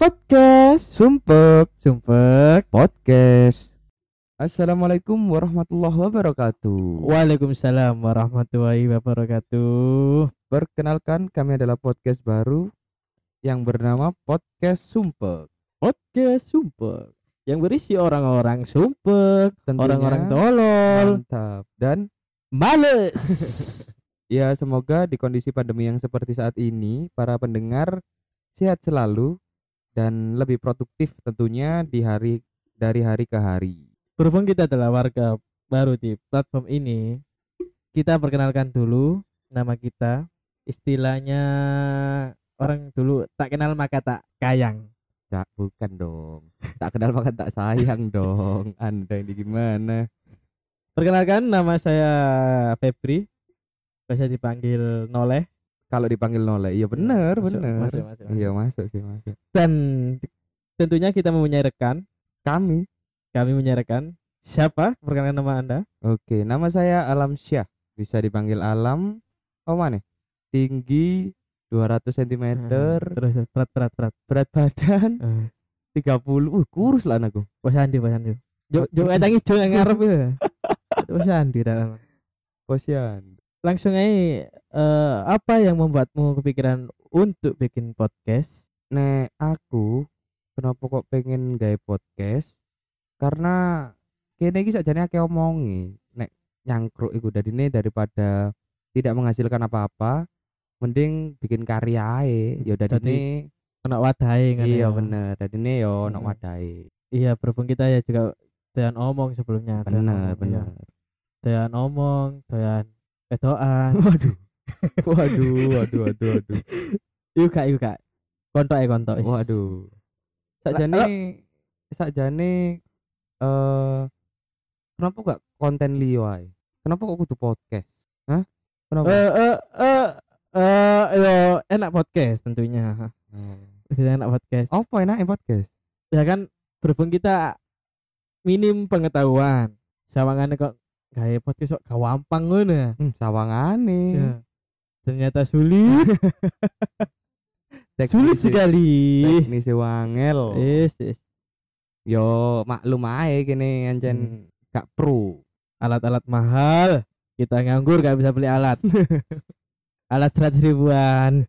Podcast. Sumpek. Sumpek. Podcast. Assalamualaikum warahmatullahi wabarakatuh. Waalaikumsalam warahmatullahi wabarakatuh. Perkenalkan kami adalah podcast baru Yang bernama Podcast Sumpek. Podcast Sumpek. Yang berisi orang-orang sumpek Orang-orang tolol. Mantap. Dan Males. Ya semoga di kondisi pandemi yang seperti saat ini Para pendengar sehat selalu Dan lebih produktif tentunya di hari dari hari ke hari Berhubung kita adalah warga baru di platform ini Kita perkenalkan dulu nama kita Istilahnya orang dulu tak kenal maka tak kayang Cak, bukan dong. Tak kenal maka tak sayang dong. Anda ini gimana? Perkenalkan nama saya Febri Bisa dipanggil Noleh Kalau dipanggil Nole, iya bener, Masuk, bener. masuk, masuk, masuk. Iya masuk sih masuk. Dan tentunya kita mempunyai rekan Kami, Kami punya rekan Siapa? Perkenalkan nama anda oke, nama saya Alam Syah. Bisa dipanggil Alam. Oh mana? Tinggi 200 cm, Terus berat berat berat berat badan Eh, 30. Uh, kurus lah anakku. Bos Andi Bos Andi Jo Jo kacang hijau yang ngarep ya Bos Andi dalam Posian. Langsung aja eh, Apa yang membuatmu kepikiran Untuk bikin podcast Nek aku kenapa kok pengen gawe podcast? Karena kene iki sakjane akeh omongi. Nek nyangkruk iku dadine daripada tidak menghasilkan apa-apa, mending bikin karya ae. Ya dadine Kena wadai kan iya ya. bener. Dadine yo ono Hmm. wadahe. Iya berhubung kita ya juga Doyan omong sebelumnya doyan Bener, iya. bener. Doyan omong Doyan Pedoan Waduh. Waduh, waduh, waduh, waduh. Yuk kak yuk kak Kontok ya kontok. Waduh. Sakjane sakjane eh kenapa gak konten liyo ae? Kenapa kok kudu podcast? Hah? Kenapa? Eh eh eh eh yo enak podcast tentunya. Lebih enak podcast Apa enaknya podcast? ya kan berhubung kita minim pengetahuan sawangannya kok gaya podcast kok gawampang ngono ya. Hmm, sawangane. Ya. ternyata sulit sulit sekali Teknis wangel. yes, yes. Yo maklum ae kene Hmm. ancen gak pro. alat-alat mahal kita nganggur gak bisa beli alat alat seratus ribuan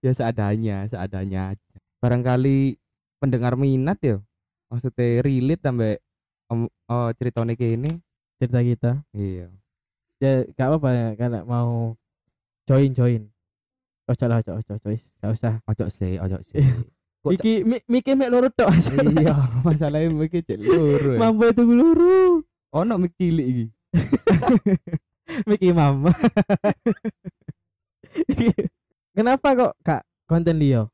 Ya seadanya, seadanya aja. Barangkali pendengar minat ya. Maksudnya relate sampai om, oh, ceritanya kayak ini. Cerita kita Iya. ya gak apa-apa ya kalau mau join join ojo lah ojo ojo ojo gak usah Ojo sih, ojo sih. Kok iki mi, mikir mek loro tok iya, masalahnya mikir cek luru. ya. mampu itu luru Ono mik cilik iki. Mickey Mama. Kenapa kok kak konten Leo?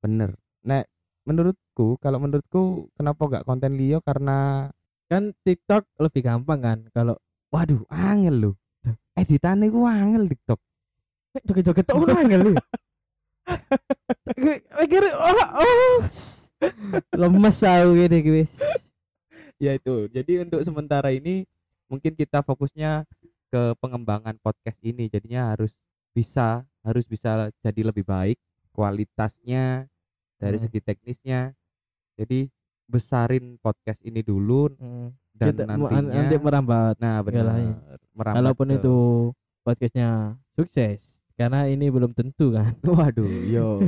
Bener. Nek menurutku, kalau menurutku kenapa gak konten Leo karena Kan TikTok lebih gampang kan kalau waduh, angel loh. Editannya ku angel TikTok. joget-joget tuh orang kali. Mikir oh oh lemes aku gini guys. ya itu jadi untuk sementara ini mungkin kita fokusnya ke pengembangan podcast ini jadinya harus bisa harus bisa jadi lebih baik kualitasnya dari Hmm. segi teknisnya jadi besarin podcast ini dulu dan Kita mau- nantinya nanti merambat. nah benar merambat Walaupun ke- itu podcastnya sukses karena ini belum tentu kan. waduh yo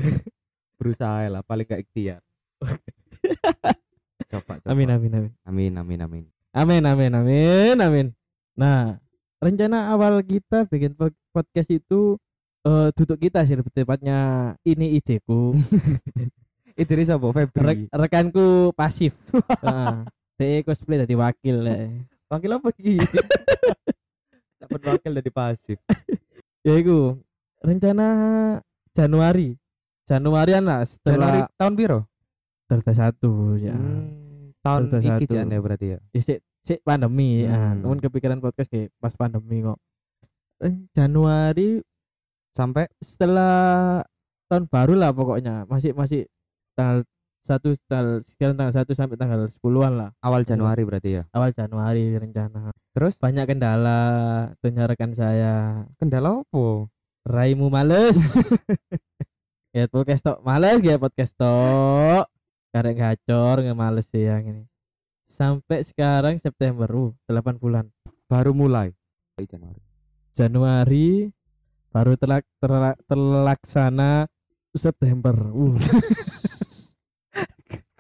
berusaha lah paling gak ikhtiar coba, coba. Amin amin amin. amin amin amin Amin amin amin amin. Nah, rencana awal kita bikin po- podcast itu eh duduk kita sih tepatnya ini ideku. Idris apa Febri Rek- rekanku pasif. Heeh. Dia cosplay jadi wakil le. wakil apa iki dapat wakil dari pasif Ya iku rencana Januari. Januarian lah Januari setelah tahun biru Delta satu ya. Hmm, tahun iki satu. jan ya berarti ya Ya, sik pandemi ya. Hmm. Namun kepikiran podcast kayak pas pandemi kok. Eh, Januari sampai setelah tahun baru lah pokoknya masih masih tanggal satu tanggal sekian tanggal satu sampai tanggal 10-an lah. Awal Januari berarti ya? Awal Januari rencana. Terus? Banyak kendala tentunya rekan saya. Kendala apa? Raimu males. Ya podcast tok. Males ya podcast tok. Karek gacor nggak males sih yang ini. Sampai sekarang September uh 8 bulan. Baru mulai? Januari. Januari baru telak, terla- terlaksana September uh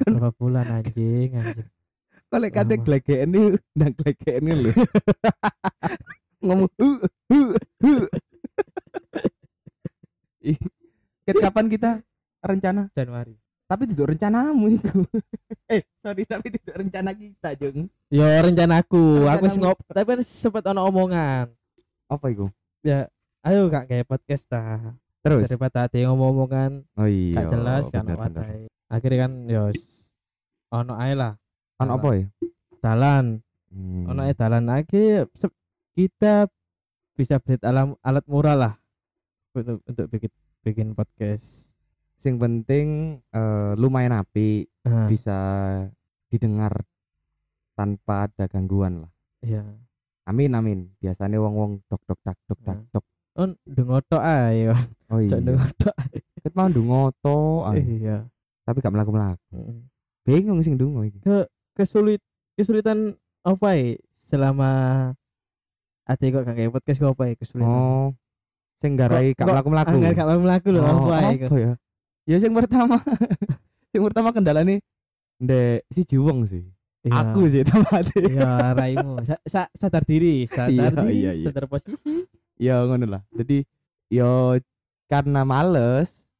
berapa bulan anjing anjing? Kalau kata glegeken ini nang glegeken ini lho. Ngomong Ket, kapan kita? Rencana? Januari. Tapi tidak rencanamu itu. Eh sorry tapi tidak rencana kita jeng yo rencanaku. Aku wis Rencanamu. ngop tapi kan sempet ono omongan. Apa itu ya ayo kak kayak podcast ta. Terus? Daripada ada yang ngomong-ngomongan oh iya gak jelas kan watai akhirnya kan yo s- ono ae lah. Ono apa ya? Dalan. Hmm. ono ae dalan lagi kita bisa beli alam alat murah lah. Untuk untuk bikin bikin podcast. Sing penting eh, lumayan api Nah, bisa didengar tanpa ada gangguan lah. Iya. Amin amin. Biasanya wong wong dok dok dak dok dak Nah. dok on dengoto ae yo. Oh iya. ket mau ndongoto ae. iya tapi gak melaku melaku Mm. bingung sing dungo iki. Kesulit kesulitan apa ya? Selama ate kok gak kayak podcast kok apa ya kesulitan? Oh. Sing garai gak kok melaku melaku anggar gak melaku loh oh, apa ya apa ya? Ya sing pertama sing pertama kendala nih ndek si jiwong sih. Iya. aku sih tempatnya. Ya raimu. Sa- sa- sadar diri sadar Iya, diri iya, iya. sadar posisi. Ya ngono lah. Jadi yo karena males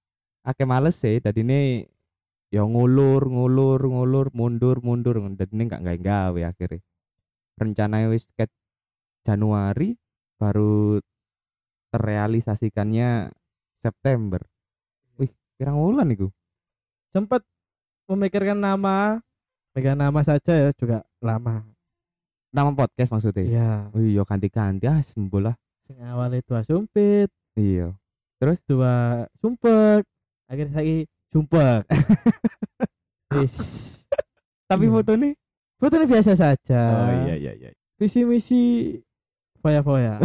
akeh males sih. Tadi ini yo ngulur ngulur ngulur mundur mundur. Dan ini nggak nggak gawe akhirnya. Rencana wis ket Januari baru terrealisasikannya September. Wih pirang wulan iku? Sempat memikirkan nama megang nama saja ya juga lama. Nama podcast maksudnya? Ya oh iya ganti-ganti. Ah sembuh lah. Sing awalnya dua sumpit. Iya. Dua sumpek akhirnya saya sumpek Wis. tapi Iya. foto nih fotonya biasa saja. Oh iya iya iya. Visi misi foya foya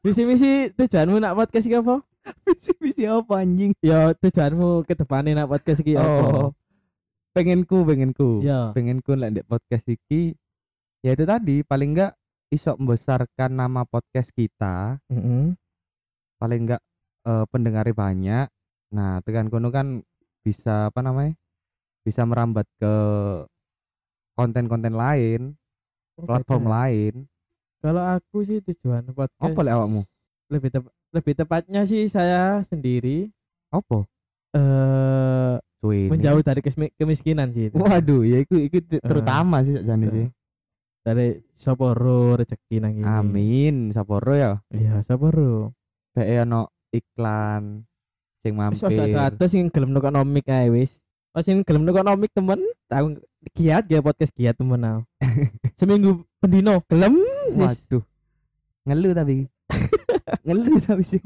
visi misi tujuanmu nak podcast iki apa? Visi visi apa anjing? Ya tujuanmu ke depannya nak podcast iki apa? Oh. Pengenku pengenku. Ya. Pengenku lah ndek podcast iki ya itu tadi paling enggak iso membesarkan nama podcast kita. Mm-mm. paling enggak eh, pendengarnya banyak. Nah tekan kono kan bisa apa namanya bisa merambat ke konten-konten lain platform Beda. lain. Kalau aku sih tujuan podcast Apa awakmu? lebih tep- lebih tepatnya sih saya sendiri. Apa? Eh Cuy menjauh dari kemiskinan sih waduh ya itu itu t- terutama sih sakjane Eh. sih dari soporo rezeki nang ini. Amin saporo ya? Iya soporo kayak ono iklan sing wis mampir aja kata sing gelem nukon omik ae wis pas sing gelem nukon omik temen tahu giat ya podcast giat temen aku seminggu pendino gelem sis Waduh. Ngeluh tapi. Ngeluh tapi sing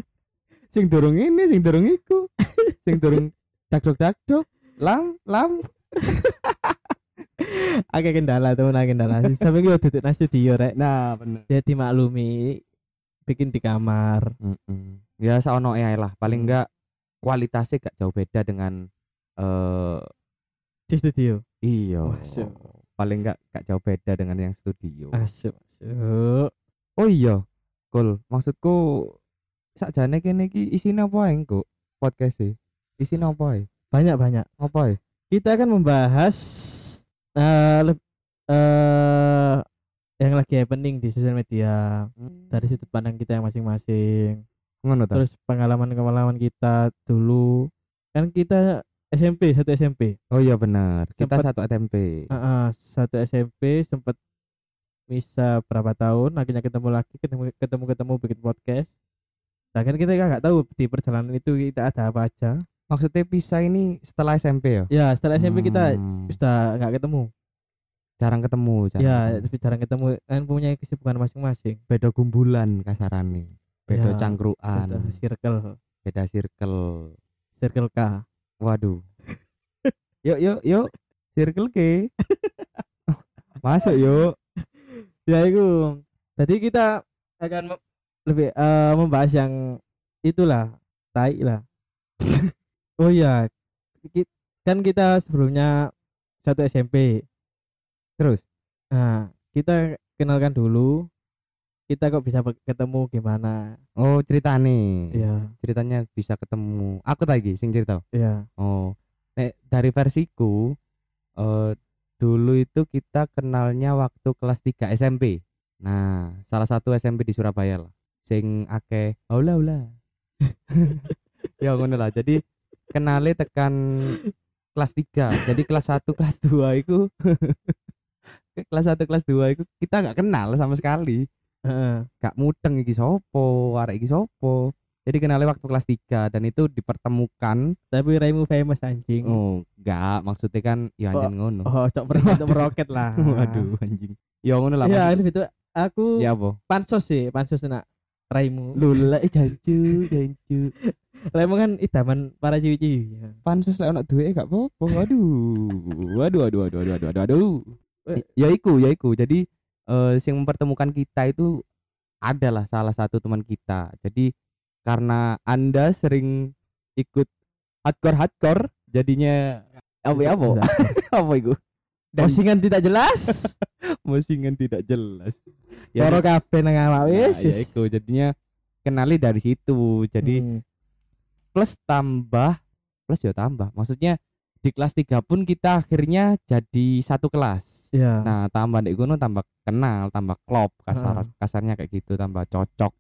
sing dorong ini, sing dorong iku. Sing dorong dakdok dakdok. Lam, lam. akeh kendala temen akeh kendala seminggu duduk nang studio rek Nah, bener. ya dimaklumi bikin di kamar Ya saono ae lah. Paling Hmm. enggak kualitasnya gak jauh beda dengan eh di studio iya. Masuk. Paling enggak gak jauh beda dengan yang studio. masuk masuk Oh iya. Cool. Maksudku sakjane kene iki isine apa ae kok podcast e? Isine apa ae? banyak banyak Apa ae? kita akan membahas eh leb- eh yang lagi happening di sosial media dari sudut pandang kita yang masing-masing ngono terus pengalaman-pengalaman kita dulu kan kita SMP satu SMP Oh iya benar. Kita Sempet- satu SMP. Ah, ah, satu SMP sempat bisa berapa tahun akhirnya ketemu lagi ketemu ketemu ketemu bikin podcast nah kan kita nggak tahu di perjalanan itu kita ada apa aja Maksudnya pisah ini setelah SMP ya? ya setelah SMP kita Hmm, sudah nggak ketemu jarang ketemu, jarang ya ketemu. jarang ketemu kan punya kesibukan masing-masing Beda gumbulan kasarane. Beda Ya, cangkruan, Itu circle beda circle. circle K Waduh. yuk yuk yuk. Circle ke. Masuk yuk. ya itu jadi kita akan lebih eh, membahas yang itulah tai lah oh iya Ki- kan kita sebelumnya satu SMP. Terus Nah, kita kenalkan dulu. Kita kok bisa ketemu gimana? oh cerita nih. Iya, Ceritanya bisa ketemu. Aku lagi sing cerita. iya. Oh. Nek dari versiku eh dulu itu kita kenalnya waktu kelas 3 SMP. Nah, salah satu SMP di Surabaya lah. Sing akeh aula aula. ya ngono lah. Jadi kenale tekan kelas 3. Jadi kelas 1 kelas 2 itu kelas 1 kelas 2 itu kita nggak kenal sama sekali. Heeh. Gak mudeng iki sopo, arek iki sopo. Jadi kenalnya waktu kelas 3 dan itu dipertemukan Tapi Raimu famous anjing. Oh, enggak, maksudnya kan ya anjing ngono. Oh, cok meroket meroket lah. Waduh, anjing. Ya ngono lah. Ya, maksud- itu aku ya apa? pansos sih, pansos nak Raimu. Lula jancu, jancu. Raimu kan idaman para ciwi-ciwi. Ya. Pansus lek ono duwe gak apa-apa. Waduh. Waduh, waduh, waduh, waduh, waduh, waduh, waduh. Eh. Ya iku, ya iku. Jadi eh yang mempertemukan kita itu adalah salah satu teman kita. Jadi karena Anda sering ikut hardcore-hardcore jadinya apa ya apa? apa iku? Dan Posingan tidak jelas. musingan tidak jelas. Loro kabeh nang awak Nah, ya iku jadinya kenali dari situ. Jadi Hmm. plus tambah plus ya tambah. Maksudnya di kelas 3 pun kita akhirnya jadi satu kelas. ya. Nah, tambah di gunung tambah kenal, tambah klop kasar Heeh. kasarnya kayak gitu, tambah cocok.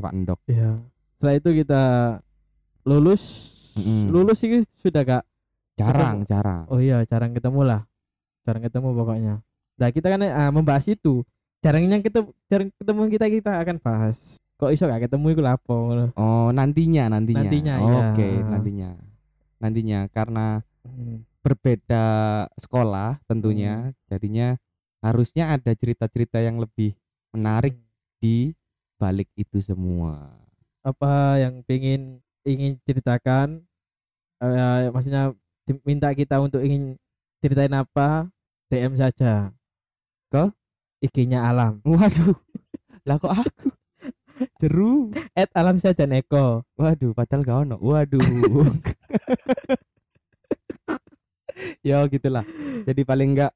Pak Endok. ya. Setelah itu kita lulus. Mm-mm. Lulus sih sudah gak Jarang, jarang. Oh iya, jarang ketemu lah. Jarang ketemu pokoknya. Nah, kita kan ah, membahas itu. Jarangnya kita jarang ketemu kita kita akan bahas. Kok iso gak ketemu iku lapo ngono. Oh, nantinya, nantinya. Nantinya, iya. Oke, nantinya. Nantinya karena Hmm. berbeda sekolah tentunya, jadinya harusnya ada cerita-cerita yang lebih menarik di balik itu semua. Apa yang pengen ingin ceritakan eh, maksudnya minta kita untuk ingin ceritain apa DM saja Ke? IG-nya Alam Waduh. Lah kok aku? Jeru. at Alam saja Neko Waduh, padahal gak ono. Waduh. ya gitulah. Jadi paling enggak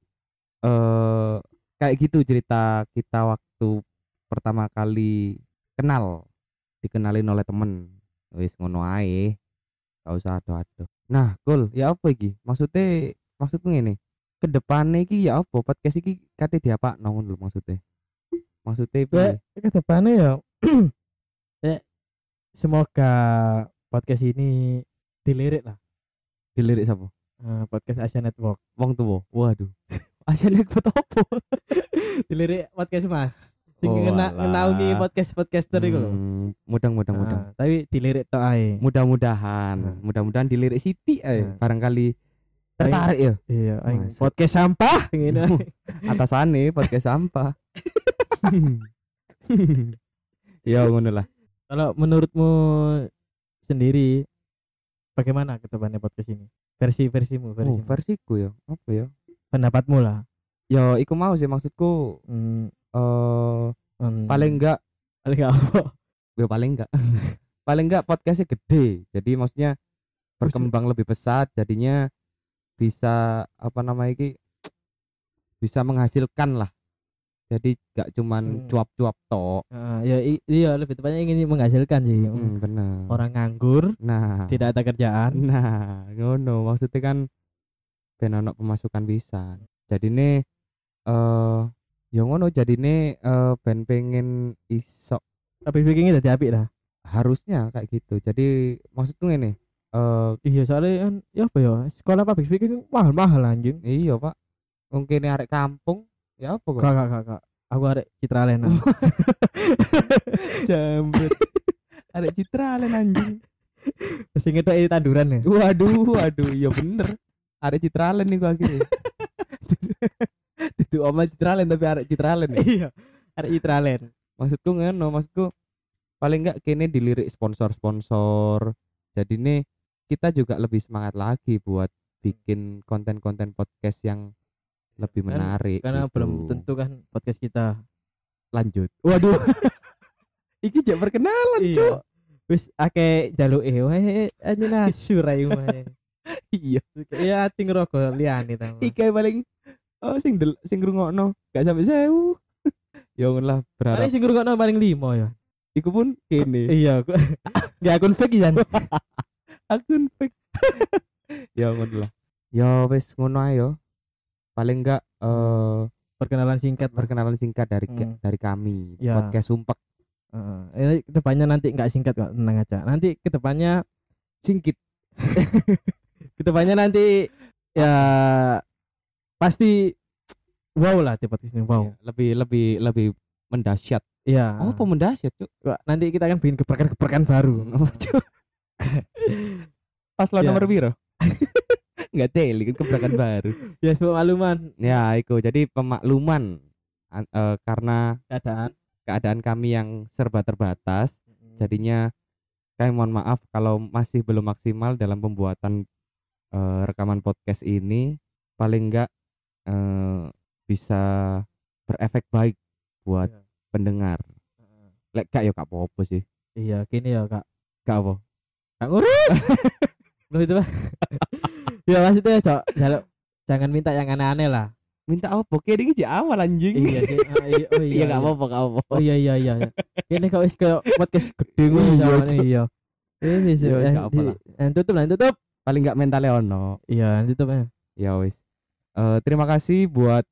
eh kayak gitu cerita kita waktu pertama kali kenal dikenalin oleh temen. Wis ngono ae gak usah aduh-aduh. Nah cool ya apa iki? Maksudnya maksudku ngene ke depannya iki ya apa? Podcast iki kate diapa nongon lho maksudnya. Maksudnya piye? ke depannya ya ya semoga podcast ini dilirik lah. Dilirik sapa Eh, podcast Asia Network. Wong tuwa waduh. Asine buat apa? Dilirik podcast Mas. Sing Oh, ngena ngenaungi podcast podcaster iku lho. Hmm, mudang mudang mudang Nah, tapi dilirik tok ae. Mudah-mudahan Nah. mudah-mudahan dilirik Siti eh Nah. barangkali tertarik ya. Iya aing. Masuk. podcast sampah. Ngene atasane podcast sampah. Ya ngono lah. Kalau menurutmu sendiri bagaimana ke depannya podcast ini? Versi versimu, oh, versi versiku ya? Apa ya? Pendapatmu lah. ya iku mau sih maksudku Hmm, eh hmm, paling enggak paling nggak apa. ya paling enggak. Paling enggak podcastnya gede. Jadi maksudnya berkembang lebih pesat jadinya bisa apa namanya iki bisa menghasilkan lah jadi gak cuman Hmm. cuap-cuap tok Ah, ya iya lebih tepatnya ingin menghasilkan sih. Hmm, bener Orang nganggur, nah tidak ada kerjaan. nah ngono maksudnya kan ben ono pemasukan bisa jadi nih eh ya ngono jadi nih eh ben pengen iso Tapi bikinnya jadi apik lah. harusnya kayak gitu jadi maksudku ini eh Iya soalnya kan ya apa ya sekolah public speaking mahal-mahal anjing. iya pak mungkin arek kampung ya apa kok Kak kak kak kak. Aku arek Citra Lena. jambret arek citra alen anjing Sing itu tanduran ya. waduh waduh iya bener arek citra nih gua akhirnya itu oma citra alen tapi arek citra alen ya Iya. Arek Citra Len. maksudku ngono maksudku paling enggak kini dilirik sponsor-sponsor jadi nih kita juga lebih semangat lagi buat bikin konten-konten podcast yang lebih Kan- menarik Karena gitu. belum tentu kan podcast kita. lanjut. Waduh. Iki jak perkenalan Iya. cuk. Wis akeh jaluke wae anjing asu raimu wae. iya. Ya ati liane ta iki paling oh sing del sing ngrungokno gak sampai sewu. Ya ngono lah paling berharap sing ngrungokno paling limo ya. Iku pun kene. Iya aku gak akun fake ya akun fake. Ya ngono lah ya wis ngono ae yo paling enggak eh perkenalan singkat. perkenalan singkat dari Hmm. dari kami Ya. podcast sumpek. Heeh. Eh, ke depannya nanti nggak singkat kok tenang aja. Nanti ke depannya singkit. Ke depannya nanti ya pasti wow lah podcast ini wow. Ya, lebih lebih lebih mendahsyat. Iya. Oh cuk? Wah, nanti kita akan bikin gebrakan-gebrakan baru. Oh, Cuk. pas lo Ya. nomor piro nggak teli kan kebrakan baru. Ya sebuah makluman ya itu. Jadi pemakluman An- eh, karena keadaan. keadaan kami yang serba terbatas jadinya kami mohon maaf kalau masih belum maksimal dalam pembuatan eh, rekaman podcast ini. Paling enggak eh, bisa berefek baik buat Iya. pendengar. Lek gak ya gak apa-apa sih. Iya gini ya kak. Gak apa. Kak ngurus! Itu Pak. ya maksudnya cok jaluk jangan minta yang aneh-aneh lah. Minta apa? Kayak ini awal anjing. Iya sih Ah, iya oh iya iya gak iya. apa-apa gak apa oh iya iya iya ini kau wis kayak podcast gede ngono Iya, iya. Iya wis Ya wis, eh, gak apa lah. eh, tutup lah tutup. Paling gak mentalnya ono. Iya tutup ya ya wis. Eh, terima kasih buat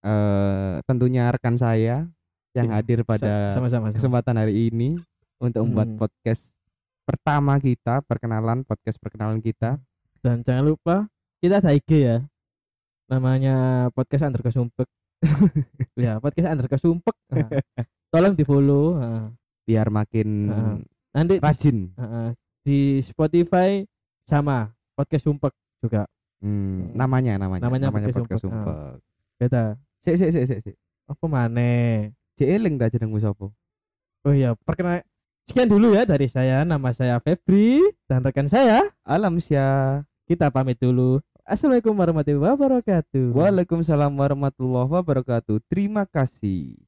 eh tentunya rekan saya yang Iya, hadir pada sama sama kesempatan hari ini untuk membuat Hmm. podcast pertama kita perkenalan podcast perkenalan kita dan jangan lupa kita ada IG ya. Namanya podcast under kesumpek ya podcast under kesumpek Nah, tolong di follow biar makin Heeh. nanti di, rajin. Heeh. di Spotify sama podcast sumpek juga. Hmm, namanya namanya. Namanya Podcast podcast Sumpek. sumpek. beda. Sik sik sik sik sik. Apa maneh? Cek eling ta jenengmu sapa? Oh iya perkenalan sekian dulu ya dari saya. Nama saya Febri dan rekan saya alam sya kita pamit dulu. Assalamualaikum warahmatullahi wabarakatuh. Waalaikumsalam warahmatullahi wabarakatuh. Terima kasih